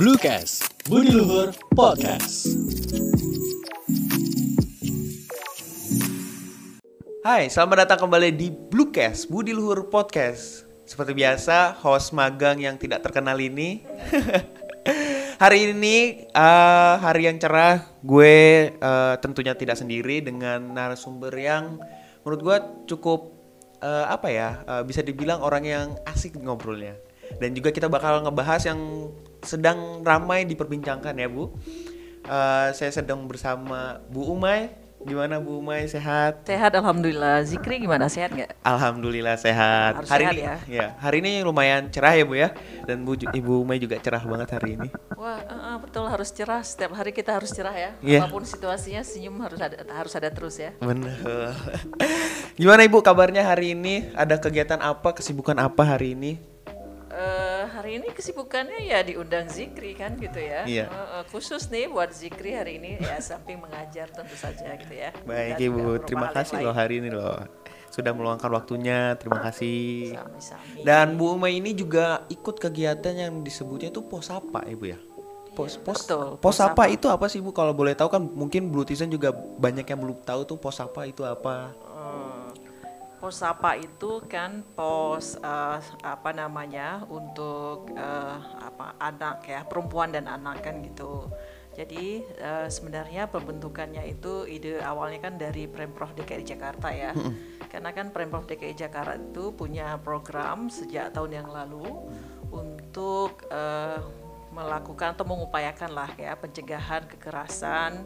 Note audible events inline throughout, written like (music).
Bluecast, Budi Luhur Podcast. Hai, selamat datang kembali di Bluecast, Budi Luhur Podcast. Seperti biasa, host magang yang tidak terkenal ini. (laughs) hari ini uh, hari yang cerah, gue uh, tentunya tidak sendiri dengan narasumber yang menurut gue cukup uh, apa ya, uh, bisa dibilang orang yang asik ngobrolnya. Dan juga kita bakal ngebahas yang sedang ramai diperbincangkan ya Bu. Uh, saya sedang bersama Bu Umay. Gimana Bu Umay sehat? Sehat alhamdulillah. Zikri gimana sehat nggak? Alhamdulillah sehat. Harus hari sehat ini ya. ya. hari ini lumayan cerah ya Bu ya. Dan Bu Ibu Umay juga cerah banget hari ini. Wah eh, eh, betul harus cerah. Setiap hari kita harus cerah ya. Iya. Apa pun situasinya senyum harus ada harus ada terus ya. Bener. (laughs) Gimana Ibu kabarnya hari ini? Ada kegiatan apa, kesibukan apa hari ini? Hari ini kesibukannya ya diundang Zikri kan gitu ya. Iya. Eh, eh, khusus nih buat Zikri hari ini ya samping mengajar tentu saja gitu ya. Baik Dan Ibu, terima kasih loh hari ini loh. Sudah meluangkan waktunya, terima kasih. Sami-sami. Dan Bu Umay ini juga ikut kegiatan yang disebutnya itu pos apa Ibu ya? Pos Iya, pos betul, pos pos apa apa. itu apa sih Bu kalau boleh tahu kan mungkin Blue Tizen juga banyak yang belum tahu tuh pos apa itu apa. Eh, pos apa itu kan pos eh, apa namanya untuk eh, apa anak ya perempuan dan anak kan gitu. Jadi eh, sebenarnya pembentukannya itu ide awalnya kan dari Pemprov DKI Jakarta ya. Karena kan Pemprov DKI Jakarta itu punya program sejak tahun yang lalu untuk eh, melakukan atau mengupayakan lah ya pencegahan kekerasan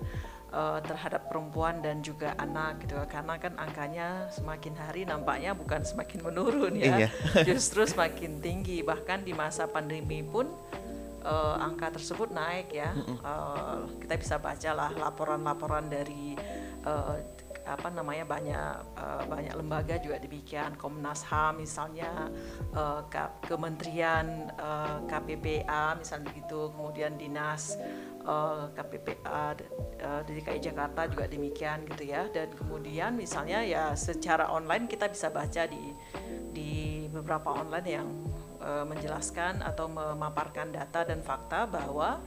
eh, terhadap perempuan dan juga anak gitu. Karena kan angkanya semakin hari nampaknya bukan semakin menurun ya. Iya. (laughs) justru semakin tinggi. Bahkan di masa pandemi pun eh, angka tersebut naik ya. Eh, kita bisa baca lah laporan-laporan dari eh, apa namanya banyak eh, banyak lembaga juga demikian. Komnas HAM misalnya Ka- Kementerian eh, KPPA misalnya begitu kemudian dinas eh, KPPA d- eh, DKI Jakarta juga demikian gitu ya dan kemudian misalnya ya secara online kita bisa baca di di beberapa online yang eh, menjelaskan atau memaparkan data dan fakta bahwa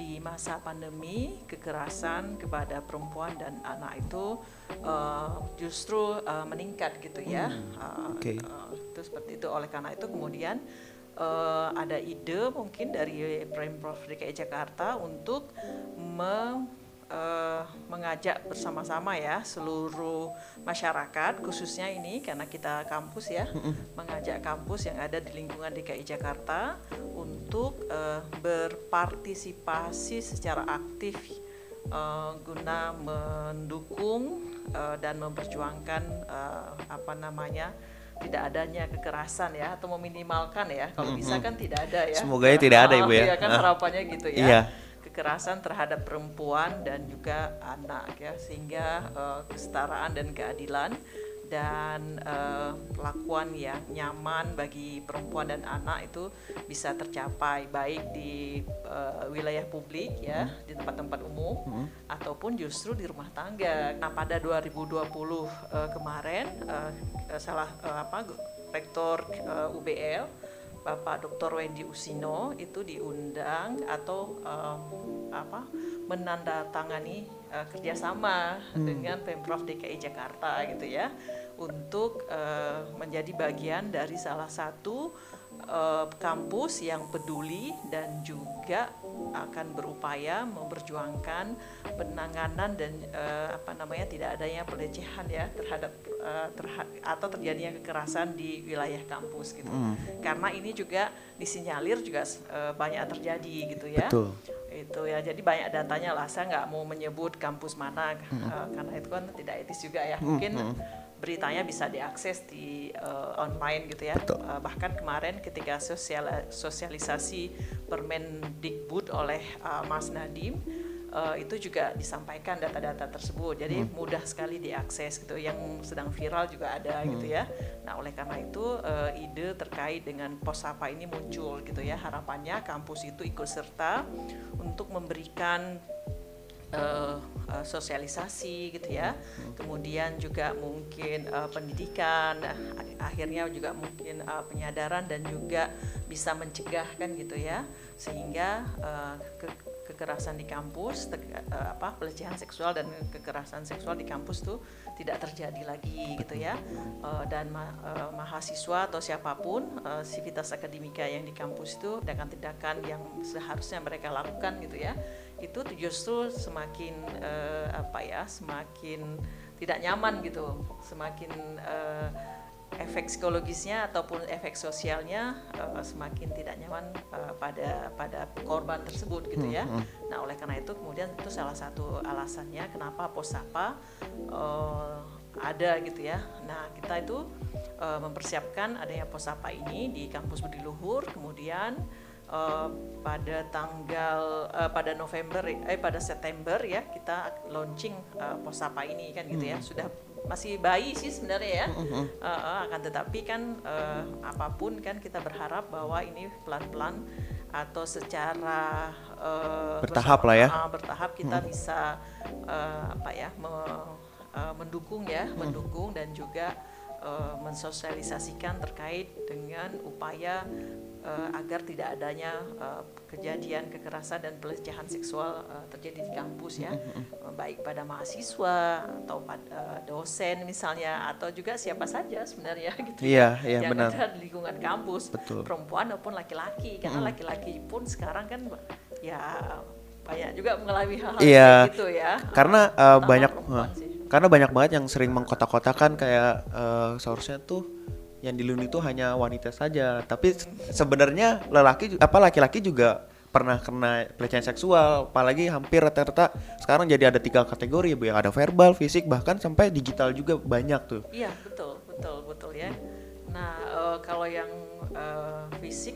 di masa pandemi kekerasan kepada perempuan dan anak itu eh, justru eh, meningkat gitu ya. Eh, oke. eh, itu seperti itu oleh karena itu kemudian eh, ada ide mungkin dari Pemprov DKI Jakarta untuk me- eh, mengajak bersama-sama ya seluruh masyarakat khususnya ini karena kita kampus ya mengajak kampus yang ada di lingkungan DKI Jakarta untuk eh, berpartisipasi secara aktif eh, guna mendukung eh, dan memperjuangkan eh, apa namanya tidak adanya kekerasan ya atau meminimalkan ya kalau bisa kan tidak ada ya Semoga ya tidak ada, Ibu ya. Iya kan Ah. harapannya gitu ya Iya. kekerasan terhadap perempuan dan juga anak ya sehingga eh, kesetaraan dan keadilan dan eh, perlakuan yang nyaman bagi perempuan dan anak itu bisa tercapai baik di eh, wilayah publik ya di tempat-tempat umum ataupun justru di rumah tangga. Nah pada 2020 eh, kemarin eh, salah eh, apa rektor eh, UBL Bapak Dr. Wendy Usino itu diundang atau em, apa menandatangani eh, kerjasama dengan Pemprov DKI Jakarta gitu ya untuk eh, menjadi bagian dari salah satu eh, kampus yang peduli dan juga akan berupaya memperjuangkan penanganan dan eh, apa namanya tidak adanya pelecehan ya terhadap eh, terha- atau terjadinya kekerasan di wilayah kampus gitu. Karena ini juga disinyalir juga eh, banyak terjadi gitu ya. Betul. Itu ya. Jadi banyak datanya lah. Saya nggak mau menyebut kampus mana eh, karena itu kan tidak etis juga ya. Mungkin beritanya bisa diakses di eh, online gitu ya. Betul. Eh, bahkan kemarin ketika sosial sosialisasi Permendikbud oleh eh, Mas Nadiem eh, itu juga disampaikan data-data tersebut. Jadi mudah sekali diakses gitu. Yang sedang viral juga ada gitu ya. Nah, oleh karena itu eh, ide terkait dengan pos apa ini muncul gitu ya. Harapannya kampus itu ikut serta untuk memberikan uh, sosialisasi gitu ya, kemudian juga mungkin uh, pendidikan, akhirnya juga mungkin uh, penyadaran dan juga bisa mencegah kan gitu ya, sehingga uh, ke kekerasan di kampus, te, apa pelecehan seksual dan kekerasan seksual di kampus tuh tidak terjadi lagi gitu ya, dan ma mahasiswa atau siapa pun uh, sivitas akademika yang di kampus itu tindakan-tindakan yang seharusnya mereka lakukan gitu ya itu justru semakin uh, apa ya semakin tidak nyaman gitu semakin uh, efek psikologisnya ataupun efek sosialnya uh, semakin tidak nyaman uh, pada pada korban tersebut gitu ya. Hmm, hmm. Nah oleh karena itu kemudian itu salah satu alasannya kenapa posapa uh, ada gitu ya. Nah kita itu uh, mempersiapkan adanya posapa ini di kampus Budi Luhur kemudian uh, pada tanggal uh, pada November eh pada September ya kita launching uh, Posapa ini kan gitu ya hmm. sudah masih bayi sih sebenarnya ya uh, uh, akan tetapi kan uh, apa pun kan kita berharap bahwa ini pelan-pelan atau secara uh, bertahap lah ya uh, bertahap kita hmm. bisa uh, apa ya me, uh, mendukung ya hmm. mendukung dan juga uh, mensosialisasikan terkait dengan upaya uh, agar tidak adanya uh, kejadian kekerasan dan pelecehan seksual uh, terjadi di kampus ya. Uh, baik pada mahasiswa atau pada uh, dosen misalnya atau juga siapa saja sebenarnya (laughs) gitu. Iya, ya, iya, yang benar. ada di lingkungan kampus. Betul. perempuan maupun laki-laki karena laki-laki pun sekarang kan ya banyak juga mengalami hal-hal iya, gitu ya. Karena uh, banyak karena banyak banget yang sering mengkotak-kotakan kayak uh, seharusnya tuh yang dilindungi itu hanya wanita saja tapi sebenarnya lelaki apa laki-laki juga pernah kena pelecehan seksual apalagi hampir rata-rata sekarang jadi ada tiga kategori bu yang ada verbal fisik bahkan sampai digital juga banyak tuh iya betul betul betul ya nah uh, kalau yang uh, fisik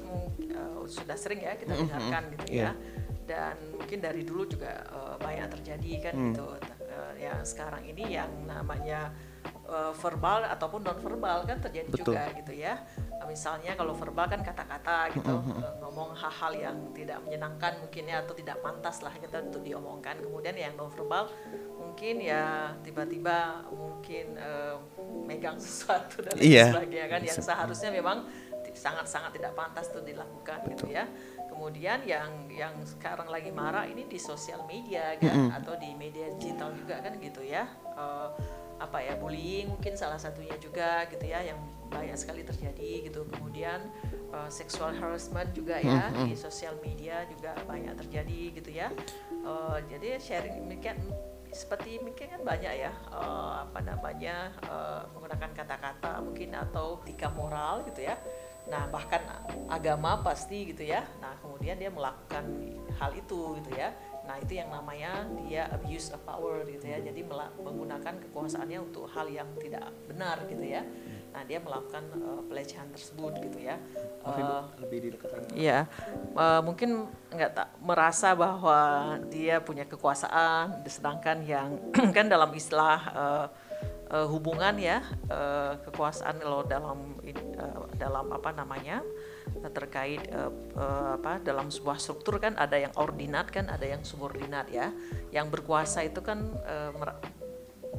uh, sudah sering ya kita dengarkan mm -hmm. gitu yeah. ya dan mungkin dari dulu juga uh, banyak terjadi kan mm. gitu uh, ya sekarang ini yang namanya uh, verbal ataupun non verbal kan terjadi Betul. juga gitu ya. Misalnya kalau verbal kan kata-kata gitu uh, ngomong hal-hal yang tidak menyenangkan mungkin ya atau tidak pantas lah kita untuk diomongkan. Kemudian yang non verbal mungkin ya tiba-tiba mungkin uh, megang sesuatu dan iya. sebagainya kan yang seharusnya memang sangat-sangat tidak pantas tuh dilakukan gitu ya kemudian yang yang sekarang lagi marah ini di sosial media kan mm -hmm. atau di media digital juga kan gitu ya uh, apa ya bullying mungkin salah satunya juga gitu ya yang banyak sekali terjadi gitu kemudian uh, sexual harassment juga ya hmm, hmm. di sosial media juga banyak terjadi gitu ya uh, jadi sharing mungkin seperti mungkin kan banyak ya uh, apa namanya uh, menggunakan kata-kata mungkin atau tika moral gitu ya nah bahkan agama pasti gitu ya nah kemudian dia melakukan hal itu gitu ya Nah itu yang namanya dia abuse of power gitu ya. Jadi menggunakan kekuasaannya untuk hal yang tidak benar gitu ya. Nah dia melakukan uh, pelecehan tersebut gitu ya. Uh, lebih Iya, uh, mungkin nggak tak merasa bahwa dia punya kekuasaan, sedangkan yang (clears throat) kan dalam istilah uh, uh, hubungan ya uh, kekuasaan kalau dalam uh, dalam apa namanya terkait uh, uh, apa dalam sebuah struktur kan ada yang ordinat kan ada yang subordinat ya yang berkuasa itu kan uh,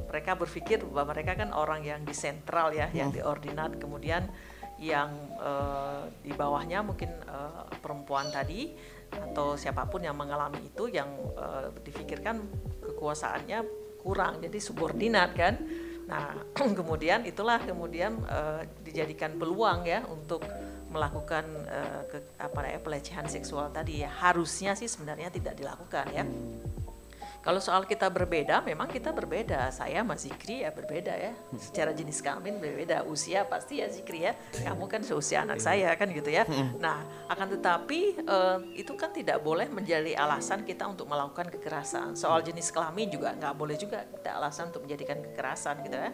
mereka berpikir bahwa mereka kan orang yang di sentral ya yang di ordinat kemudian yang uh, di bawahnya mungkin uh, perempuan tadi atau siapa pun yang mengalami itu yang uh, difikirkan kekuasaannya kurang jadi subordinat kan nah (clears throat) kemudian itulah kemudian uh, dijadikan peluang ya untuk melakukan uh, ke, apa ya pelecehan seksual tadi ya harusnya sih sebenarnya tidak dilakukan ya. Kalau soal kita berbeda, memang kita berbeda. Saya sama Zikri ya berbeda ya. Secara jenis kelamin berbeda, usia pasti ya Zikri ya. Kamu kan seusia anak saya kan gitu ya. Nah, akan tetapi uh, itu kan tidak boleh menjadi alasan kita untuk melakukan kekerasan. Soal jenis kelamin juga nggak boleh juga kita alasan untuk menjadikan kekerasan gitu ya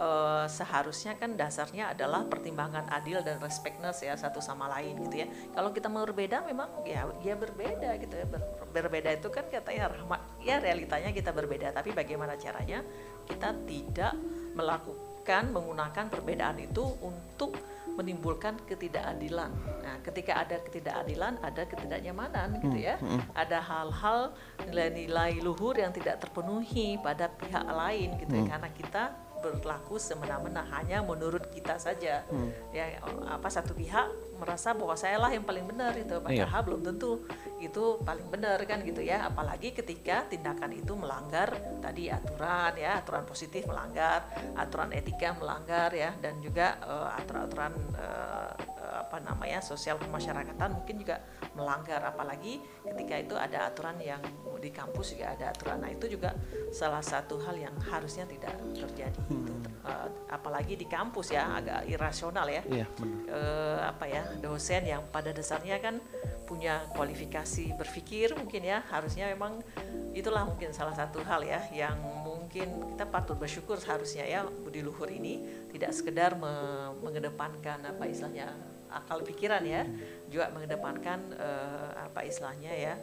uh, seharusnya kan dasarnya adalah pertimbangan adil dan respectness ya satu sama lain gitu ya. Kalau kita mau berbeda memang ya ya berbeda gitu ya. Ber, berbeda itu kan katanya rahmat ya realitanya kita berbeda tapi bagaimana caranya kita tidak melakukan menggunakan perbedaan itu untuk menimbulkan ketidakadilan. Nah, ketika ada ketidakadilan, ada ketidaknyamanan gitu ya. Ada hal-hal nilai-nilai luhur yang tidak terpenuhi pada pihak lain gitu ya karena kita berlaku semena-mena hanya menurut kita saja. Ya apa satu pihak merasa bahwa saya lah yang paling benar itu padahal Iya. belum tentu itu paling benar kan gitu ya. Apalagi ketika tindakan itu melanggar tadi aturan ya aturan positif melanggar aturan etika melanggar ya dan juga eh, aturan-aturan eh, apa namanya sosial kemasyarakatan mungkin juga melanggar apalagi ketika itu ada aturan yang di kampus juga ada aturan nah itu juga salah satu hal yang harusnya tidak terjadi gitu. Eh, apalagi di kampus ya agak irasional ya Iya, benar. eh, apa ya dosen yang pada dasarnya kan punya kualifikasi berpikir mungkin ya harusnya memang itulah mungkin salah satu hal ya yang mungkin kita patut bersyukur seharusnya ya budi luhur ini tidak sekedar me- mengedepankan apa istilahnya akal pikiran ya juga mengedepankan eh, apa istilahnya ya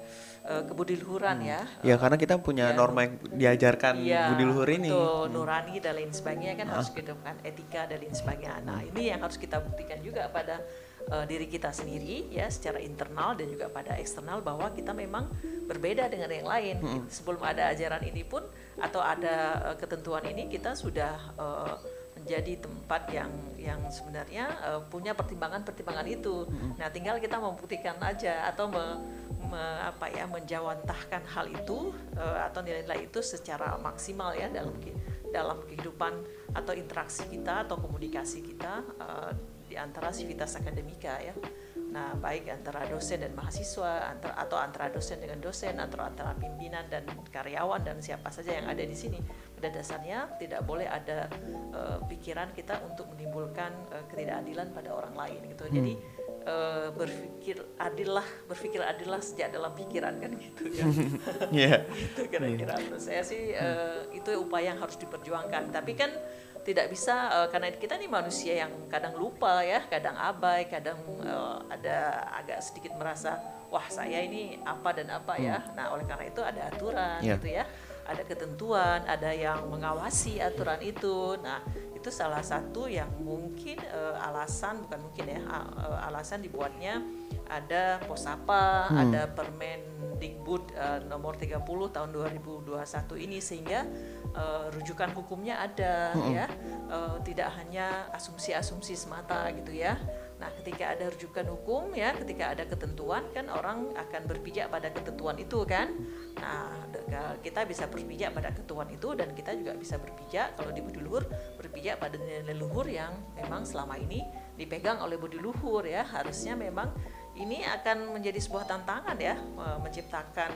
eh, kebudiluhuran ya Ya karena kita punya Ya, norma yang diajarkan Iya, budi luhur ini. betul, nurani dan lain sebagainya kan harus kita kan etika dan lain sebagainya. Nah ini yang harus kita buktikan juga pada eh, diri kita sendiri ya secara internal dan juga pada eksternal bahwa kita memang berbeda dengan yang lain. Sebelum ada ajaran ini pun atau ada eh, ketentuan ini kita sudah eh, menjadi tempat yang yang sebenarnya eh, punya pertimbangan-pertimbangan itu. Nah, tinggal kita membuktikan aja atau me, me- apa ya menjawantahkan hal itu eh, atau nilai-nilai itu secara maksimal ya dalam dalam kehidupan atau interaksi kita atau komunikasi kita eh, di antara sivitas akademika ya. Nah, baik antara dosen dan mahasiswa, antara atau antara dosen dengan dosen, atau antara pimpinan dan karyawan dan siapa saja yang ada di sini. Pada dasarnya tidak boleh ada eh, pikiran kita untuk menimbulkan eh, ketidakadilan pada orang lain gitu. Jadi eh, berpikir adillah, berpikir adillah sejak dalam pikiran kan gitu ya. (laughs) Iya. (laughs) itu kira-kira menurut saya sih eh, itu upaya yang harus diperjuangkan tapi kan tidak bisa eh, karena kita nih manusia yang kadang lupa ya kadang abai kadang eh, ada agak sedikit merasa wah saya ini apa dan apa ya nah oleh karena itu ada aturan Iya. gitu ya ada ketentuan ada yang mengawasi aturan itu. Nah itu salah satu yang mungkin eh, alasan bukan mungkin ya eh, alasan dibuatnya ada posapa ada Permendikbud eh, nomor 30 tahun 2021 ini sehingga eh, rujukan hukumnya ada ya. Eh, tidak hanya asumsi-asumsi semata gitu ya. Nah ketika ada rujukan hukum ya ketika ada ketentuan kan orang akan berpijak pada ketentuan itu kan. Nah de- kita bisa berpijak pada ketentuan itu dan kita juga bisa berpijak kalau di budi luhur berpijak pada nilai luhur yang memang selama ini dipegang oleh budi luhur ya harusnya memang ini akan menjadi sebuah tantangan ya menciptakan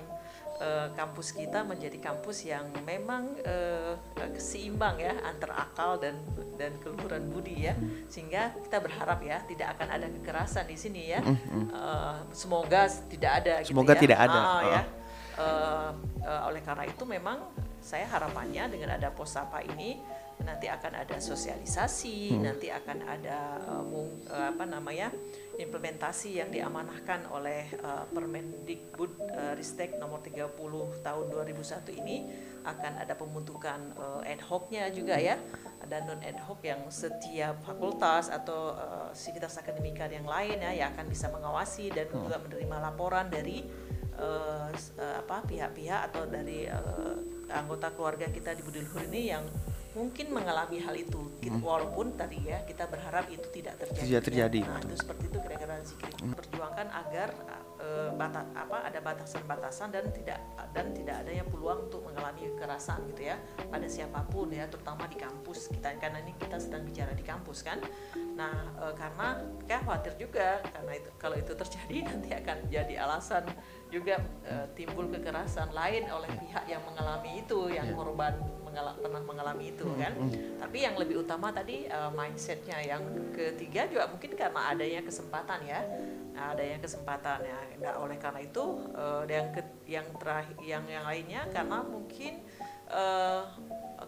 eh, kampus kita menjadi kampus yang memang eh, seimbang ya antara akal dan dan keluhuran budi ya sehingga kita berharap ya tidak akan ada kekerasan di sini ya Eh, semoga tidak ada gitu Semoga ya. tidak ada. Ah, Ah. ya Eh, eh, oleh karena itu memang saya harapannya dengan ada posapa ini nanti akan ada sosialisasi, nanti akan ada mung- eh, apa namanya implementasi yang diamanahkan oleh eh, Permendikbud eh, Ristek nomor 30 tahun 2001 ini. Akan ada pembentukan eh, ad hocnya juga ya. Ada non ad hoc yang setiap fakultas atau eh, sivitas akademika yang lain ya yang akan bisa mengawasi dan juga menerima laporan dari eh, apa pihak-pihak atau dari eh, anggota keluarga kita di Budi Luhur ini yang mungkin mengalami hal itu Kita- walaupun tadi ya kita berharap itu tidak terjadi Tidak terjadi, nah betul. itu seperti itu kira-kira Zikri. Perjuangkan agar eh, bata- apa ada batasan-batasan dan tidak dan tidak adanya peluang untuk mengalami kekerasan gitu ya. Pada siapa pun ya terutama di kampus kita karena ini kita sedang bicara di kampus kan. Nah eh, karena kayak khawatir juga karena itu kalau itu terjadi (laughs) nanti akan jadi alasan juga eh, timbul kekerasan lain oleh pihak yang mengalami itu yang korban mengala- pernah mengalami itu kan? tapi yang lebih utama tadi eh, mindsetnya. Yang ketiga juga mungkin karena adanya kesempatan ya. Nah, adanya kesempatan ya. Nah, oleh karena itu eh, yang ke- yang terakhir yang yang lainnya karena mungkin eh,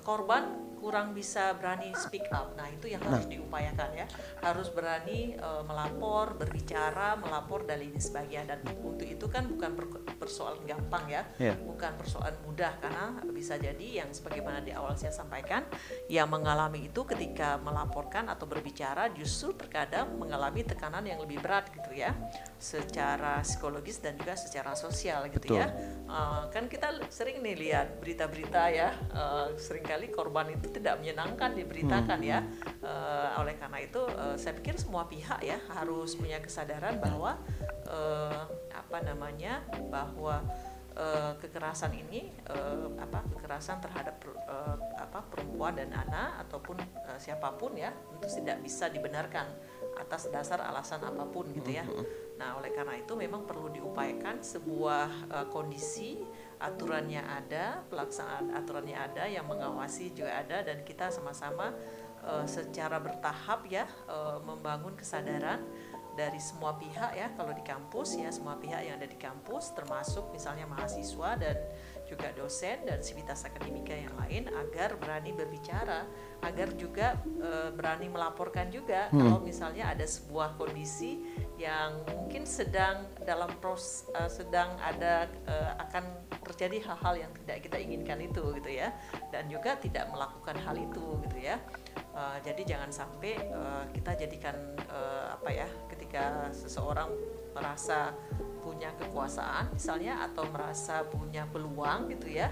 korban kurang bisa berani speak up. Nah, itu yang harus diupayakan ya. Harus berani eh, melapor, berbicara, melapor dan ini sebagainya. Dan untuk itu kan bukan per- persoalan gampang ya, Iya. bukan persoalan mudah karena bisa jadi yang sebagaimana di awal saya sampaikan, yang mengalami itu ketika melaporkan atau berbicara justru terkadang mengalami tekanan yang lebih berat gitu ya, secara psikologis dan juga secara sosial gitu Betul. ya. Uh, kan kita sering nih lihat berita-berita ya, uh, sering kali korban itu tidak menyenangkan diberitakan ya. Uh, oleh karena itu, uh, saya pikir semua pihak ya harus punya kesadaran bahwa uh, apa namanya bahwa uh, kekerasan ini uh, apa kekerasan terhadap uh, apa perempuan dan anak ataupun uh, siapa pun ya itu tidak bisa dibenarkan atas dasar alasan apa pun gitu ya. Nah, oleh karena itu memang perlu diupayakan sebuah uh, kondisi aturannya ada, pelaksanaan aturannya ada, yang mengawasi juga ada dan kita sama-sama uh, secara bertahap ya uh, membangun kesadaran dari semua pihak ya kalau di kampus ya semua pihak yang ada di kampus termasuk misalnya mahasiswa dan juga dosen dan sivitas akademika yang lain agar berani berbicara agar juga eh, berani melaporkan juga kalau misalnya ada sebuah kondisi yang mungkin sedang dalam pros eh, sedang ada eh, akan terjadi hal-hal yang tidak kita inginkan itu gitu ya. Dan juga tidak melakukan hal itu gitu ya. Uh, jadi jangan sampai uh, kita jadikan uh, apa ya ketika seseorang merasa punya kekuasaan misalnya atau merasa punya peluang gitu ya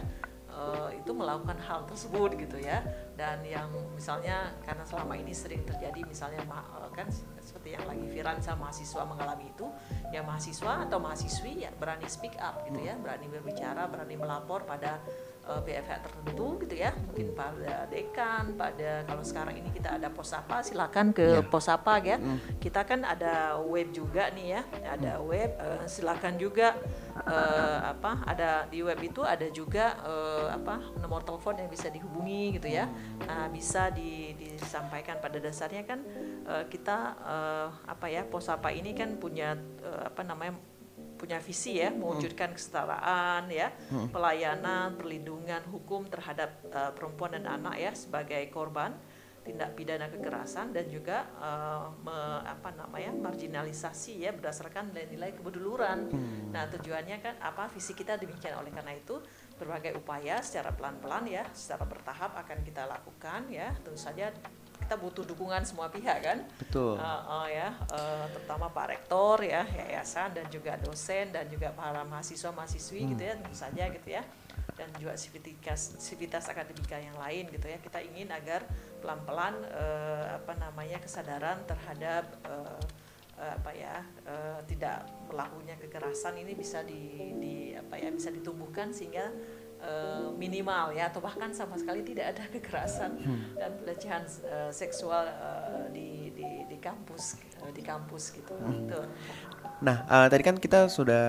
uh, itu melakukan hal tersebut gitu ya. Dan yang misalnya karena selama ini sering terjadi misalnya uh, kan seperti yang lagi viral sama mahasiswa mengalami itu ya mahasiswa atau mahasiswi ya berani speak up gitu ya berani berbicara berani melapor pada uh, pihak tertentu gitu ya. Mungkin pada dekan pada kalau sekarang ini kita ada posapa silakan ke posapa ya. Kita kan ada web juga nih ya ada web eh, silakan juga eh, apa ada di web itu ada juga eh, apa nomor telepon yang bisa dihubungi gitu ya. Nah bisa di- disampaikan pada dasarnya kan eh, kita eh, apa ya posapa ini kan punya eh, apa namanya punya visi ya mewujudkan kesetaraan ya pelayanan perlindungan hukum terhadap eh, perempuan dan anak ya sebagai korban tindak pidana kekerasan dan juga eh, me- apa namanya marginalisasi ya berdasarkan nilai-nilai keduluran. Nah tujuannya kan apa visi kita demikian. Oleh karena itu berbagai upaya secara pelan-pelan ya secara bertahap akan kita lakukan ya. Tentu saja kita butuh dukungan semua pihak kan Betul. Uh, uh, ya, uh, terutama Pak Rektor ya, yayasan dan juga dosen dan juga para mahasiswa mahasiswi gitu ya, tentu saja gitu ya, dan juga sivitas sivitas akademika yang lain gitu ya. Kita ingin agar pelan-pelan uh, apa namanya kesadaran terhadap uh, uh, apa ya uh, tidak melakukannya kekerasan ini bisa di, di apa ya bisa ditumbuhkan sehingga uh, minimal ya atau bahkan sama sekali tidak ada kekerasan dan pelecehan uh, seksual uh, di, di di kampus uh, di kampus gitu. Tuh. Nah, eh, tadi kan kita sudah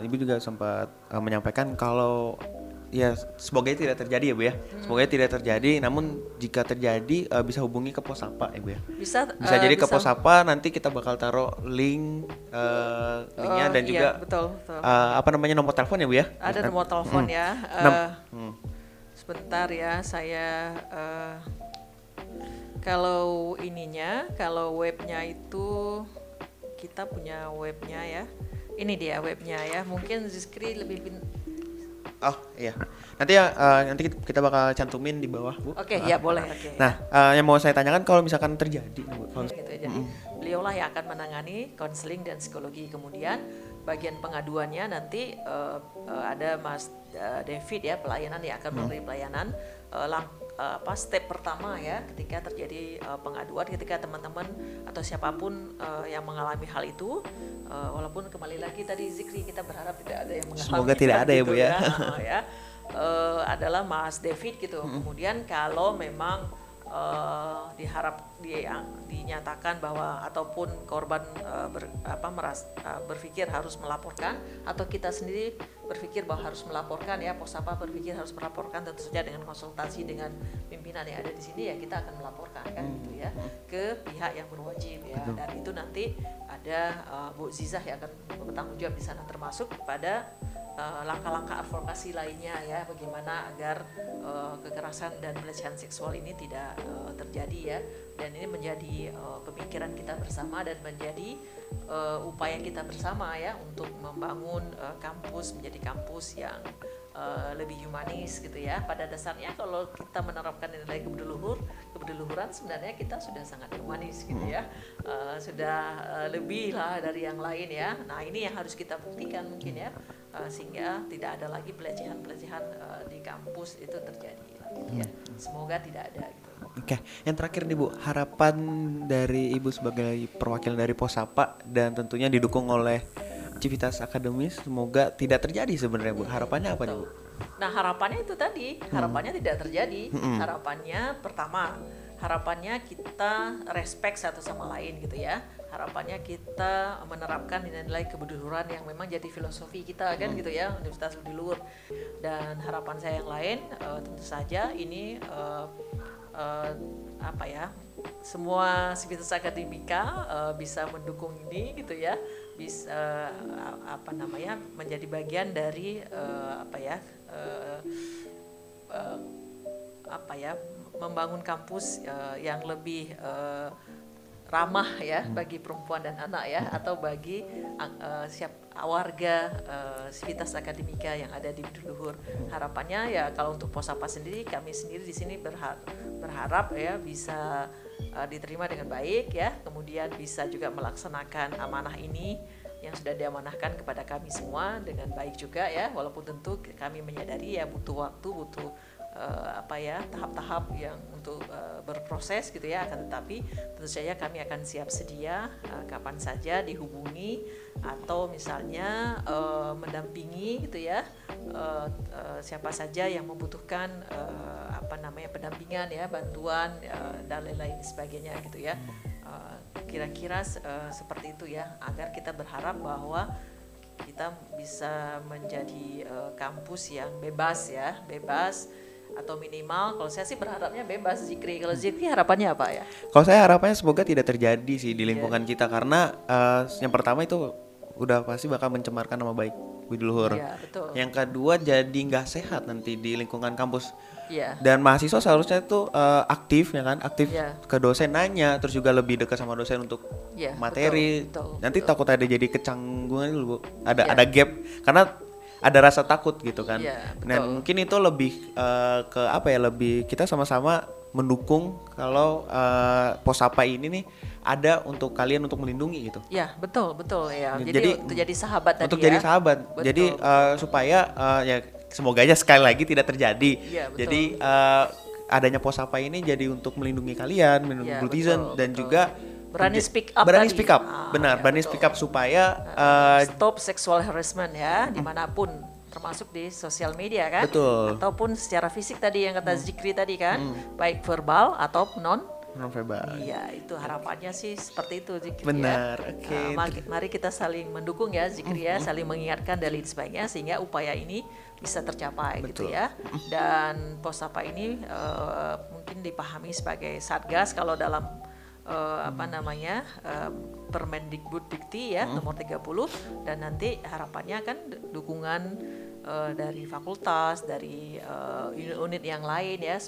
eh, Ibu juga sempat eh, menyampaikan kalau ya semoga tidak terjadi ya Bu ya. Semoga tidak terjadi, namun jika terjadi eh, bisa hubungi ke Posapa ya Bu ya. Bisa Bisa uh, jadi ke Posapa nanti kita bakal taruh link eh, linknya Oh, dan iya, juga betul, betul. eh, apa namanya nomor telepon ya Bu ya. Ada nomor telepon Hmm. ya. Uh, hmm. Sebentar ya, saya uh, kalau ininya, kalau webnya itu kita punya webnya ya. Ini dia webnya ya. Mungkin Zikri lebih Oh iya. Nanti ya eh, nanti kita bakal cantumin di bawah Bu. Oke, ya boleh. Oke. Nah, eh, yang mau saya tanyakan kalau misalkan terjadi Bu, gitu. Jadi beliaulah yang akan menangani konseling dan psikologi. Kemudian bagian pengaduannya nanti eh, eh, ada Mas eh, David ya pelayanan yang akan memberi pelayanan eh, lang- eh, apa step pertama ya ketika terjadi eh, pengaduan ketika teman-teman atau siapa pun eh, yang mengalami hal itu eh, walaupun kembali lagi tadi Zikri kita berharap tidak ada yang mengalami Semoga tidak ada ya, gitu Bu, ya. (laughs) Oh, ya Eh, adalah Mas David gitu. Kemudian kalau memang eh, diharap di, dinyatakan bahwa ataupun korban eh, ber, apa meras, eh, berpikir harus melaporkan atau kita sendiri berpikir bahwa harus melaporkan ya posapa berpikir harus melaporkan tentu saja dengan konsultasi dengan pimpinan yang ada di sini ya kita akan melaporkan kan gitu ya ke pihak yang berwajib ya. Dan itu nanti ada uh, Bu Zizah yang akan bertanggung jawab di sana termasuk pada uh, langkah-langkah advokasi lainnya ya bagaimana agar uh, kekerasan dan pelecehan seksual ini tidak uh, terjadi ya dan ini menjadi uh, pemikiran kita bersama dan menjadi uh, upaya kita bersama ya untuk membangun uh, kampus menjadi kampus yang lebih humanis gitu ya. Pada dasarnya kalau kita menerapkan nilai keberleluhur, keberleluhuran sebenarnya kita sudah sangat humanis gitu ya. Uh, sudah uh, lebih lah dari yang lain ya. Nah, ini yang harus kita buktikan mungkin ya. Uh, sehingga tidak ada lagi pelecehan-pelecehan uh, di kampus itu terjadi lagi ya. Semoga tidak ada gitu. Oke, yang terakhir nih Bu, harapan dari Ibu sebagai perwakilan dari Posapa dan tentunya didukung oleh Civitas Akademis semoga tidak terjadi sebenarnya Bu. Harapannya apa nih Bu? Nah, harapannya itu tadi, harapannya hmm. tidak terjadi. Hmm. Harapannya pertama, harapannya kita respect satu sama lain gitu ya. Harapannya kita menerapkan nilai-nilai kebududuran yang memang jadi filosofi kita kan hmm. gitu ya, Universitas Budi Luhur. Dan harapan saya yang lain uh, tentu saja ini uh, uh, apa ya? Semua sivitas akademika uh, bisa mendukung ini gitu ya bisa uh, apa namanya menjadi bagian dari uh, apa ya uh, uh, apa ya membangun kampus uh, yang lebih uh, ramah ya hmm. bagi perempuan dan anak ya atau bagi uh, siap warga uh, Sivitas Akademika yang ada di Luhur. Harapannya ya kalau untuk Posapa sendiri kami sendiri di sini berharap, berharap ya bisa uh, diterima dengan baik ya, kemudian bisa juga melaksanakan amanah ini yang sudah diamanahkan kepada kami semua dengan baik juga ya, walaupun tentu kami menyadari ya butuh waktu, butuh uh, apa ya tahap-tahap yang untuk uh, berproses gitu ya akan tetapi tentu saja kami akan siap sedia uh, kapan saja dihubungi atau misalnya uh, mendampingi gitu ya uh, uh, siapa saja yang membutuhkan uh, apa namanya pendampingan ya bantuan uh, dan lain-lain sebagainya gitu ya. Kira-kira uh, seperti itu ya agar kita berharap bahwa kita bisa menjadi uh, kampus yang bebas ya bebas atau minimal kalau saya sih berharapnya bebas Zikri kalau Zikri harapannya apa ya kalau saya harapannya semoga tidak terjadi sih di lingkungan yeah. kita karena uh, yang pertama itu udah pasti bakal mencemarkan nama baik Budi Luhur. Yeah, betul. Yang kedua jadi nggak sehat nanti di lingkungan kampus. Yeah. Dan mahasiswa seharusnya itu uh, aktif ya kan, aktif yeah. ke dosen nanya, terus juga lebih dekat sama dosen untuk yeah, materi. Betul, betul, Nanti betul. takut ada jadi kecanggungan dulu, Bu. Ada yeah. ada gap karena ada rasa takut gitu kan. Yeah, betul. Nah, mungkin itu lebih uh, ke apa ya? Lebih kita sama-sama mendukung kalau uh, posapa ini nih ada untuk kalian untuk melindungi gitu. Ya betul betul ya. Jadi, jadi untuk jadi sahabat tadi Untuk ya. jadi sahabat. Betul. Jadi uh, supaya uh, ya semoga aja sekali lagi tidak terjadi. Ya, betul. Jadi uh, adanya posapa ini jadi untuk melindungi kalian, melindungi ya, netizen dan betul. juga berani speak up berani tadi. speak up ah, benar ya, berani betul. speak up supaya uh, stop sexual harassment ya di mana pun termasuk di sosial media kan betul ataupun secara fisik tadi yang kata hmm. Zikri tadi kan hmm. baik verbal atau non non verbal iya itu harapannya sih seperti itu Zikri ya. benar ya. oke okay. nah, mari, kita saling mendukung ya Zikri ya hmm. saling mengingatkan dan sebagainya sehingga upaya ini bisa tercapai gitu betul. gitu ya dan pos apa ini uh, mungkin dipahami sebagai satgas kalau dalam uh, apa namanya uh, Permendikbud Dikti ya hmm. nomor 30 dan nanti harapannya kan dukungan uh, dari fakultas dari uh, unit-unit yang lain ya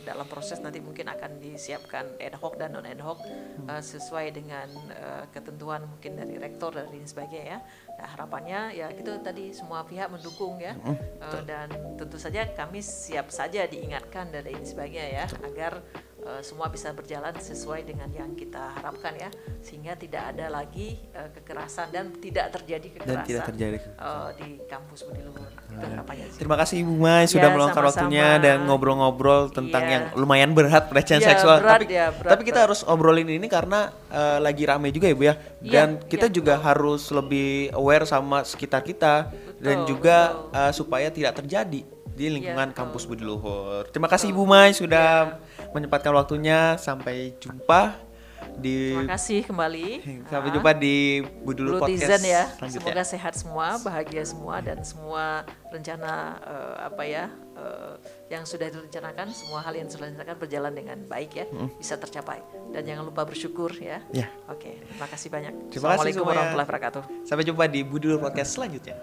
dalam proses nanti mungkin akan disiapkan ad hoc dan non ad hoc uh, sesuai dengan uh, ketentuan mungkin dari rektor dan lain sebagainya ya. Nah, harapannya ya itu tadi semua pihak mendukung ya uh, dan tentu saja kami siap saja diingatkan dan lain sebagainya ya agar uh, semua bisa berjalan sesuai dengan yang kita harapkan ya sehingga tidak ada lagi uh, kekerasan dan tidak terjadi kekerasan dan tidak terjadi uh, di kampus Budi Luhur. Sih. Terima kasih Ibu Mai sudah ya, meluangkan waktunya dan ngobrol-ngobrol tentang ya. yang lumayan berat pelecehan ya, seksual. Berat, tapi ya, berat, tapi kita berat. harus obrolin ini karena uh, lagi rame juga ya Bu ya. Iya, dan ya, kita ya, juga betul. harus lebih aware sama sekitar kita betul, dan juga Uh, supaya tidak terjadi di lingkungan ya, kampus Budi Luhur. Terima kasih Ibu Mai sudah ya menyempatkan waktunya. Sampai jumpa di Terima kasih kembali. sampai Ah. jumpa di Budulu Blue Podcast Tizen ya. selanjutnya. Semoga sehat semua, bahagia semua dan semua rencana eh, apa ya eh, yang sudah direncanakan, semua hal yang sudah direncanakan berjalan dengan baik ya, bisa tercapai. Dan jangan lupa bersyukur ya. Ya. Oke, terima kasih banyak. Terima Assalamualaikum warahmatullahi wabarakatuh. Sampai jumpa di Budulu Podcast selanjutnya.